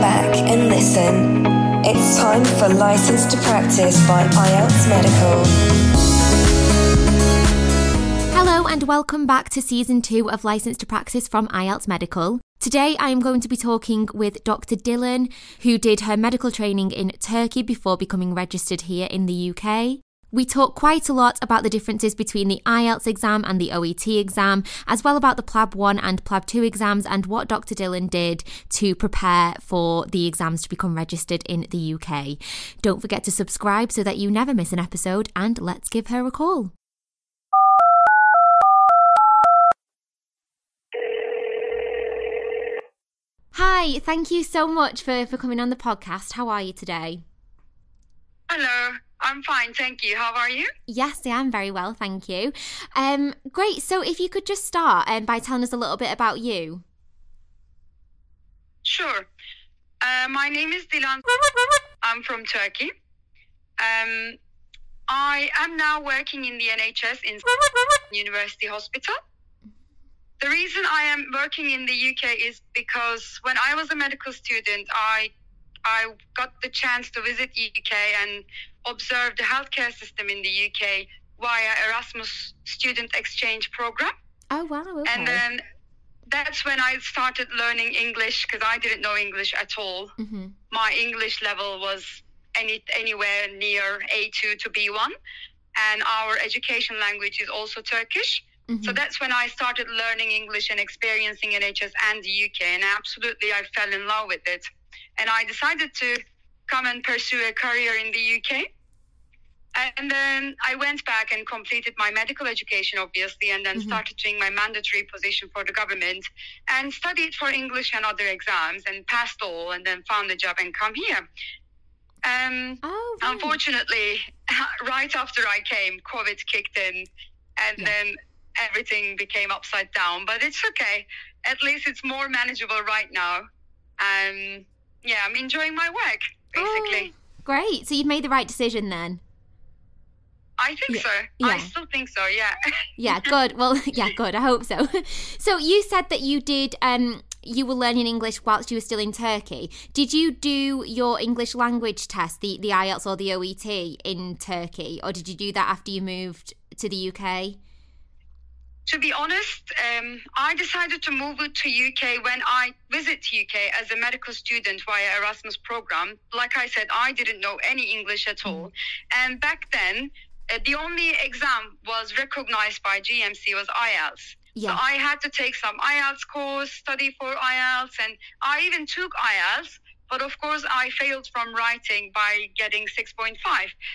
back and listen. It's time for License to Practice by IELTS Medical. Hello and welcome back to season two of License to Practice from IELTS Medical. Today I am going to be talking with Dr. Dilan, who did her medical training in Turkey before becoming registered here in the UK. We talk quite a lot about the differences between the IELTS exam and the OET exam, as well about the PLAB 1 and PLAB 2 exams and what Dr. Dilan did to prepare for the exams to become registered in the UK. Don't forget to subscribe so that you never miss an episode, and let's give her a call. Hi, thank you so much for, for coming on the podcast. How are you today? Hello, I'm fine, thank you. How are you? Yes, I am very well, thank you. Um, great. So, if you could just start um, by telling us a little bit about you. Sure. Uh, my name is Dilan. I'm from Turkey. Um, I am now working in the NHS in University Hospital. The reason I am working in the UK is because when I was a medical student, I I got the chance to visit UK and observe the healthcare system in the UK via Erasmus student exchange program. Oh wow! Okay. And then that's when I started learning English because I didn't know English at all. hmm My English level was any anywhere near A2 to B1, and our education language is also Turkish. Mm-hmm. So that's when I started learning English and experiencing NHS and the UK, and absolutely I fell in love with it. And I decided to come and pursue a career in the UK. And then I went back and completed my medical education, obviously, and then Mhm. started doing my mandatory position for the government and studied for English and other exams and passed all and then found a job and come here. Um, oh, right. unfortunately, right after I came, COVID kicked in, and Yeah. then everything became upside down. But it's okay. At least it's more manageable right now. Um, yeah, I'm enjoying my work basically. Oh, great. So you've made the right decision then. I think Yeah, so. I still think so. Yeah. Yeah, good. Well, yeah, good. I hope so. So you said that you did um you were learning English whilst you were still in Turkey. Did you do your English language test, the the IELTS or the OET in Turkey, or did you do that after you moved to the UK? to be honest, um, I decided to move to UK when I visit UK as a medical student via Erasmus program. Like I said, I didn't know any English at all, and back then. Uh, the only exam was recognized by GMC was IELTS. Yeah. So I had to take some IELTS course, study for IELTS, and I even took IELTS. But of course, I failed from writing by getting 6.5,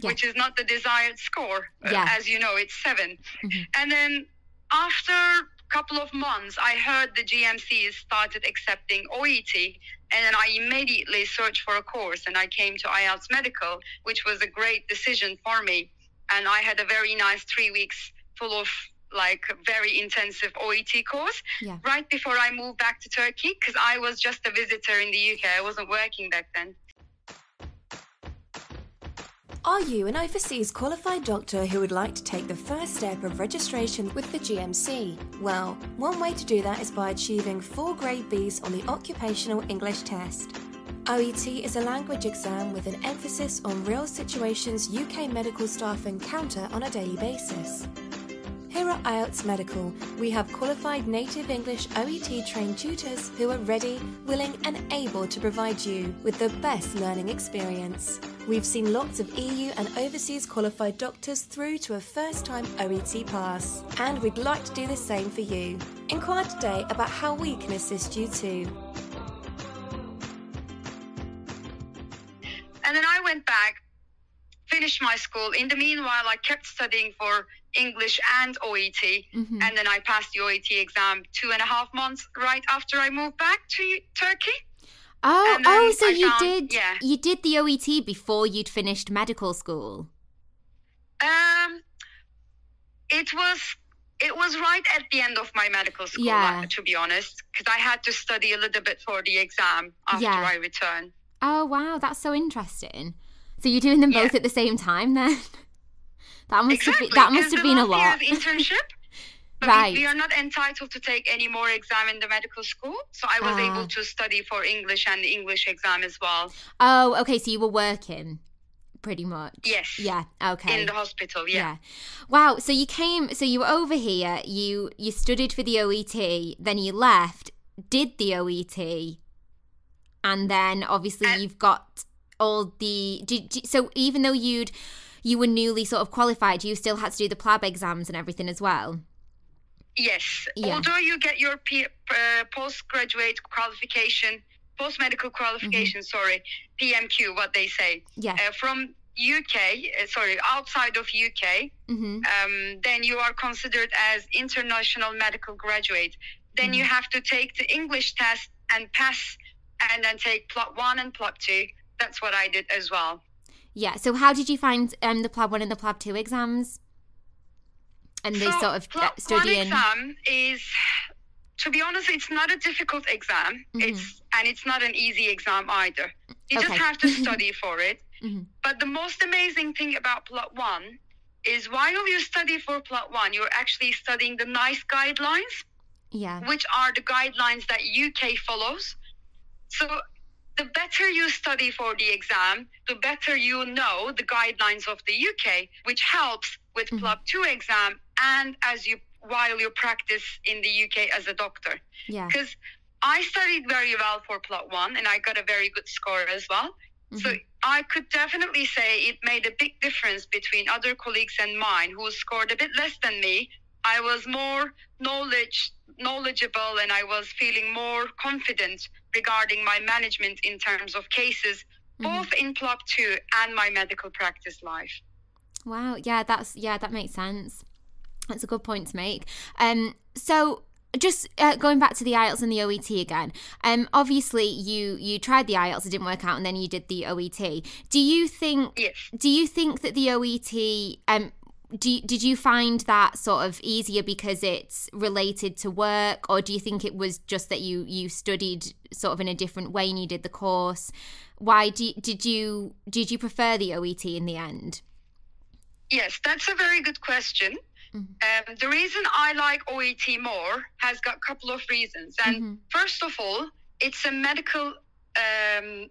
Yeah. which is not the desired score. Uh, Yeah. as you know, it's 7 Mhm. And then after a couple of months, I heard the GMC started accepting OET, and then I immediately searched for a course, and I came to IELTS Medical, which was a great decision for me. And I had a very nice three weeks full of like very intensive OET course Yeah. right before I moved back to Turkey because I was just a visitor in the UK. I wasn't working back then. Are you an overseas qualified doctor who would like to take the first step of registration with the GMC? Well, one way to do that is by achieving four grade Bs on the Occupational English Test. OET is a language exam with an emphasis on real situations UK medical staff encounter on a daily basis. Here at IELTS Medical, we have qualified native English OET trained tutors who are ready, willing, and able to provide you with the best learning experience. We've seen lots of EU and overseas qualified doctors through to a first time OET pass, and we'd like to do the same for you. Inquire today about how we can assist you too. Went back, finished my school. In the meanwhile, I kept studying for English and OET. Mhm. And then I passed the OET exam two and a half months right after I moved back to Turkey. Oh, oh, so I you found- did yeah. you did the OET before you'd finished medical school. Um, it was it was right at the end of my medical school, Yeah. uh, to be honest, because I had to study a little bit for the exam after Yeah. I returned. Oh wow, that's so interesting. So you're doing them both Yeah. at the same time then? That must exactly. have been, that must have been a lot. internship. Right. We are not entitled to take any more exam in the medical school. So I was Ah. able to study for English and the English exam as well. Oh, okay. So you were working pretty much. Yes. Yeah. Okay. In the hospital, yeah. Wow. So you came. So you were over here. You you studied for the OET. Then you left. Did the OET, and then obviously Uh, you've got all the. Did, did- so even though you'd you were newly sort of qualified, you still had to do the PLAB exams and everything as well. Yes. Yeah. Although you get your P- uh, postgraduate qualification, post medical qualification, sorry, PMQ, what they say, Yeah. uh, from UK, uh, sorry, outside of UK, hmm um, then you are considered as international medical graduate. Then you have to take the English test and pass, and then take PLAB one and PLAB two. That's what I did as well. Yeah. So how did you find um the PLAB one and the PLAB two exams? And they So, sort of uh, PLAB one exam is, to be honest, it's not a difficult exam. Mhm. It's and it's not an easy exam either. You Okay. just have to study for it. Mhm. But the most amazing thing about PLAB one is while you study for PLAB one, you're actually studying the NICE guidelines. Yeah. which are the guidelines that UK follows. So the better you study for the exam, the better you know the guidelines of the UK, which helps with Mhm. PLAB 2 exam and as you while you practice in the UK as a doctor. Yeah. Because I studied very well for PLAB 1 and I got a very good score as well. So Mhm. I could definitely say it made a big difference between other colleagues and mine who scored a bit less than me. I was more knowledge knowledgeable and I was feeling more confident regarding my management in terms of cases, Mhm. both in PLAB 2 and my medical practice life. Wow. Yeah, that's yeah, that makes sense. That's a good point to make. Um, so just uh, going back to the IELTS and the OET again. Um, obviously you you tried the IELTS, it didn't work out, and then you did the OET. Do you think? Yes. Do you think that the OET? Um, do did you find that sort of easier because it's related to work, or do you think it was just that you you studied sort of in a different way and you did the course? Why do did you did you prefer the OET in the end? Yes, that's a very good question. Mhm. Um, the reason I like OET more has got a couple of reasons. And Mhm. first of all, it's a medical um,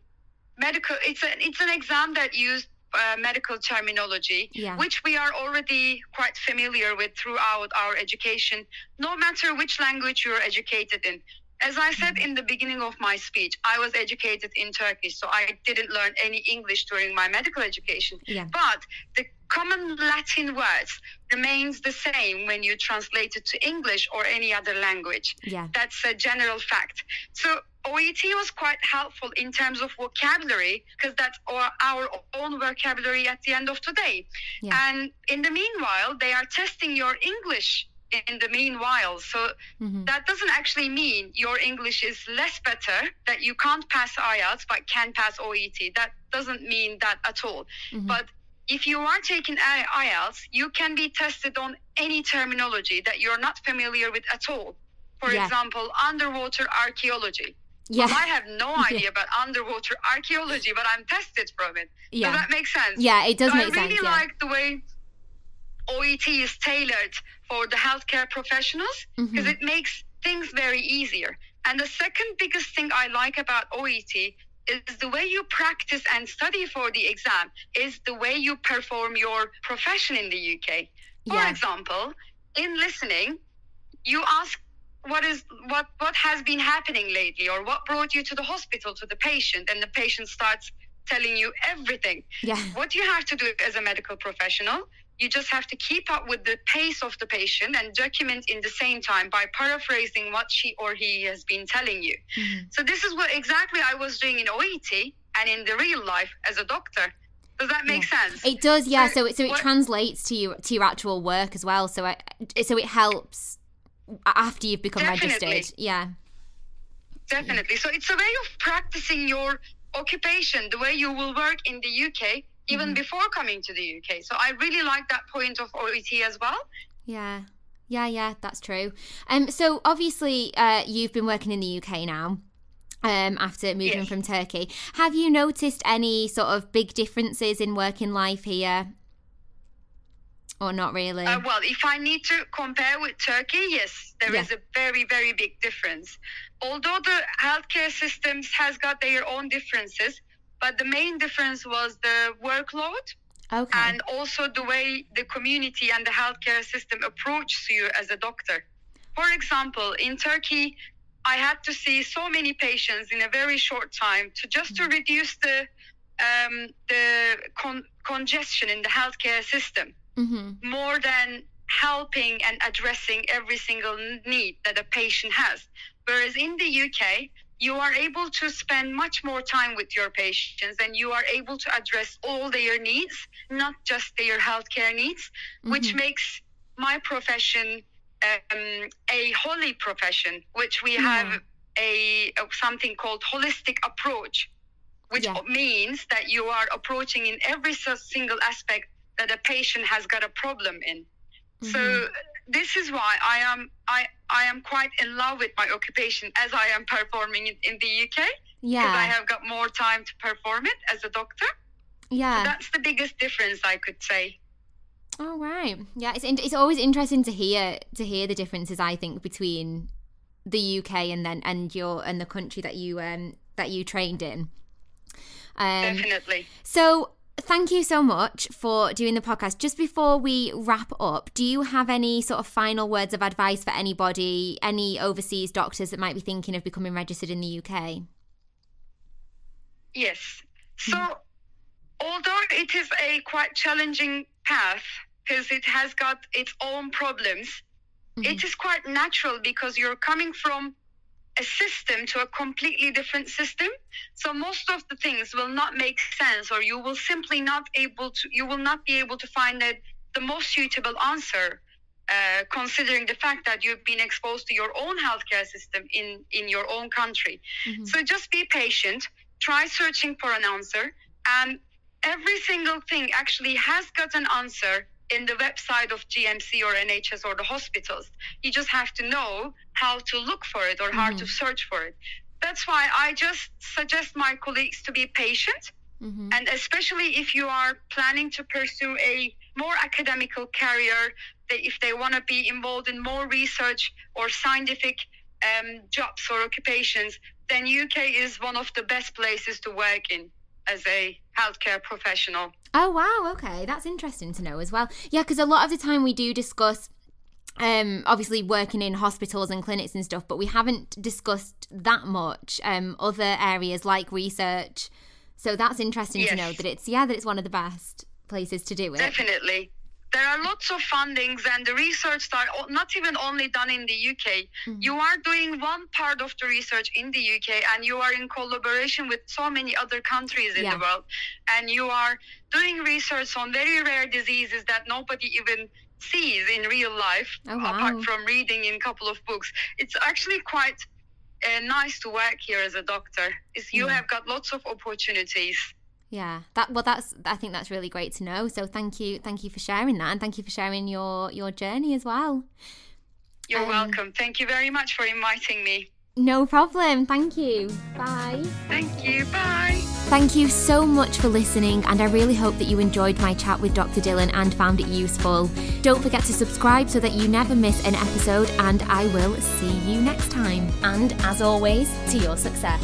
medical. It's a it's an exam that used uh, medical terminology, Yeah. which we are already quite familiar with throughout our education, no matter which language you're educated in. As I said in the beginning of my speech, I was educated in Turkish, so I didn't learn any English during my medical education. Yeah. But the common Latin words remains the same when you translate it to English or any other language. Yeah. That's a general fact. So OET was quite helpful in terms of vocabulary because that's our, our own vocabulary at the end of today. Yeah. And in the meanwhile, they are testing your English in the meanwhile. So hmm that doesn't actually mean your English is less better, that you can't pass IELTS but can pass OET. That doesn't mean that at all. Mhm. But if you are taking IELTS, you can be tested on any terminology that you're not familiar with at all. For Yeah. example, underwater archaeology. Yeah. I have no idea about underwater archaeology, but I'm tested from it. Yeah. Does that make sense? Yeah, it does So make I really sense. Yeah. like the way OET is tailored for the healthcare professionals because Mhm. it makes things very easier. And the second biggest thing I like about OET is the way you practice and study for the exam is the way you perform your profession in the UK. For Yeah. example, in listening, you ask what is what what has been happening lately or what brought you to the hospital to the patient and the patient starts telling you everything Yeah. what you have to do as a medical professional you just have to keep up with the pace of the patient and document in the same time by paraphrasing what she or he has been telling you Mhm. so this is what exactly i was doing in oet and in the real life as a doctor does that make sense It does, yeah. So, So it so it what- translates to you to your actual work as well. So, I, so it helps after you've become Definitely. registered. Yeah. definitely so it's a way of practicing your occupation the way you will work in the uk even Mhm. before coming to the uk so i really like that point of oet as well Yeah. Yeah, yeah, that's true. Um, so obviously, uh, you've been working in the UK now. Um, after moving Yes. from Turkey, have you noticed any sort of big differences in working life here? Or not really? Uh, well, if I need to compare with Turkey, yes, there is Yeah. a very, very big difference. Although the healthcare systems has got their own differences, but the main difference was the workload okay. and also the way the community and the healthcare system approaches you as a doctor. For example, in Turkey, I had to see so many patients in a very short time to just to reduce the um, the con- congestion in the healthcare system hmm more than helping and addressing every single need that a patient has. Whereas in the UK, you are able to spend much more time with your patients and you are able to address all their needs, not just their healthcare needs, which makes my profession um, a holy profession, which we have a, a something called holistic approach, which Yeah. means that you are approaching in every single aspect that a patient has got a problem in. So this is why I am I I am quite in love with my occupation as I am performing it in the UK Yeah, because I have got more time to perform it as a doctor. Yeah. That's the biggest difference I could say. Oh right, yeah. It's in- it's always interesting to hear to hear the differences. I think between the UK and then and your and the country that you um that you trained in. Um, Definitely. so thank you so much for doing the podcast. Just before we wrap up, do you have any sort of final words of advice for anybody, any overseas doctors that might be thinking of becoming registered in the UK? Yes. Hmm. So, although it is a quite challenging path because it has got its own problems, mm-hmm. it is quite natural because you're coming from a system to a completely different system. So most of the things will not make sense, or you will simply not able to. You will not be able to find the, the most suitable answer. Uh, considering the fact that you've been exposed to your own healthcare system in, in your own country. So just be patient, try searching for an answer, and every single thing actually has got an answer in the website of GMC or NHS or the hospitals. You just have to know how to look for it or how to search for it. That's why I just suggest my colleagues to be patient. Mhm. And especially if you are planning to pursue a more academical career, if they want to be involved in more research or scientific um, jobs or occupations, then UK is one of the best places to work in as a healthcare professional. Oh wow, okay, that's interesting to know as well. Yeah, because a lot of the time we do discuss um obviously working in hospitals and clinics and stuff, but we haven't discussed that much um other areas like research. So that's interesting to know that it's yeah, that it's one of the best places to do it. Definitely. There are lots of fundings, and the research are not even only done in the UK. You are doing one part of the research in the UK, and you are in collaboration with so many other countries in Yeah. the world. And you are doing research on very rare diseases that nobody even sees in real life, Oh, wow. apart from reading in a couple of books. It's actually quite uh, nice to work here as a doctor. Is you Yeah. have got lots of opportunities. Yeah. That well that's I think that's really great to know. So thank you thank you for sharing that and thank you for sharing your your journey as well. You're Um, welcome. Thank you very much for inviting me. No problem. Thank you. Bye. Thank you. Bye. Thank you so much for listening, and I really hope that you enjoyed my chat with Dr. Dilan and found it useful. Don't forget to subscribe so that you never miss an episode, and I will see you next time. And as always, to your success.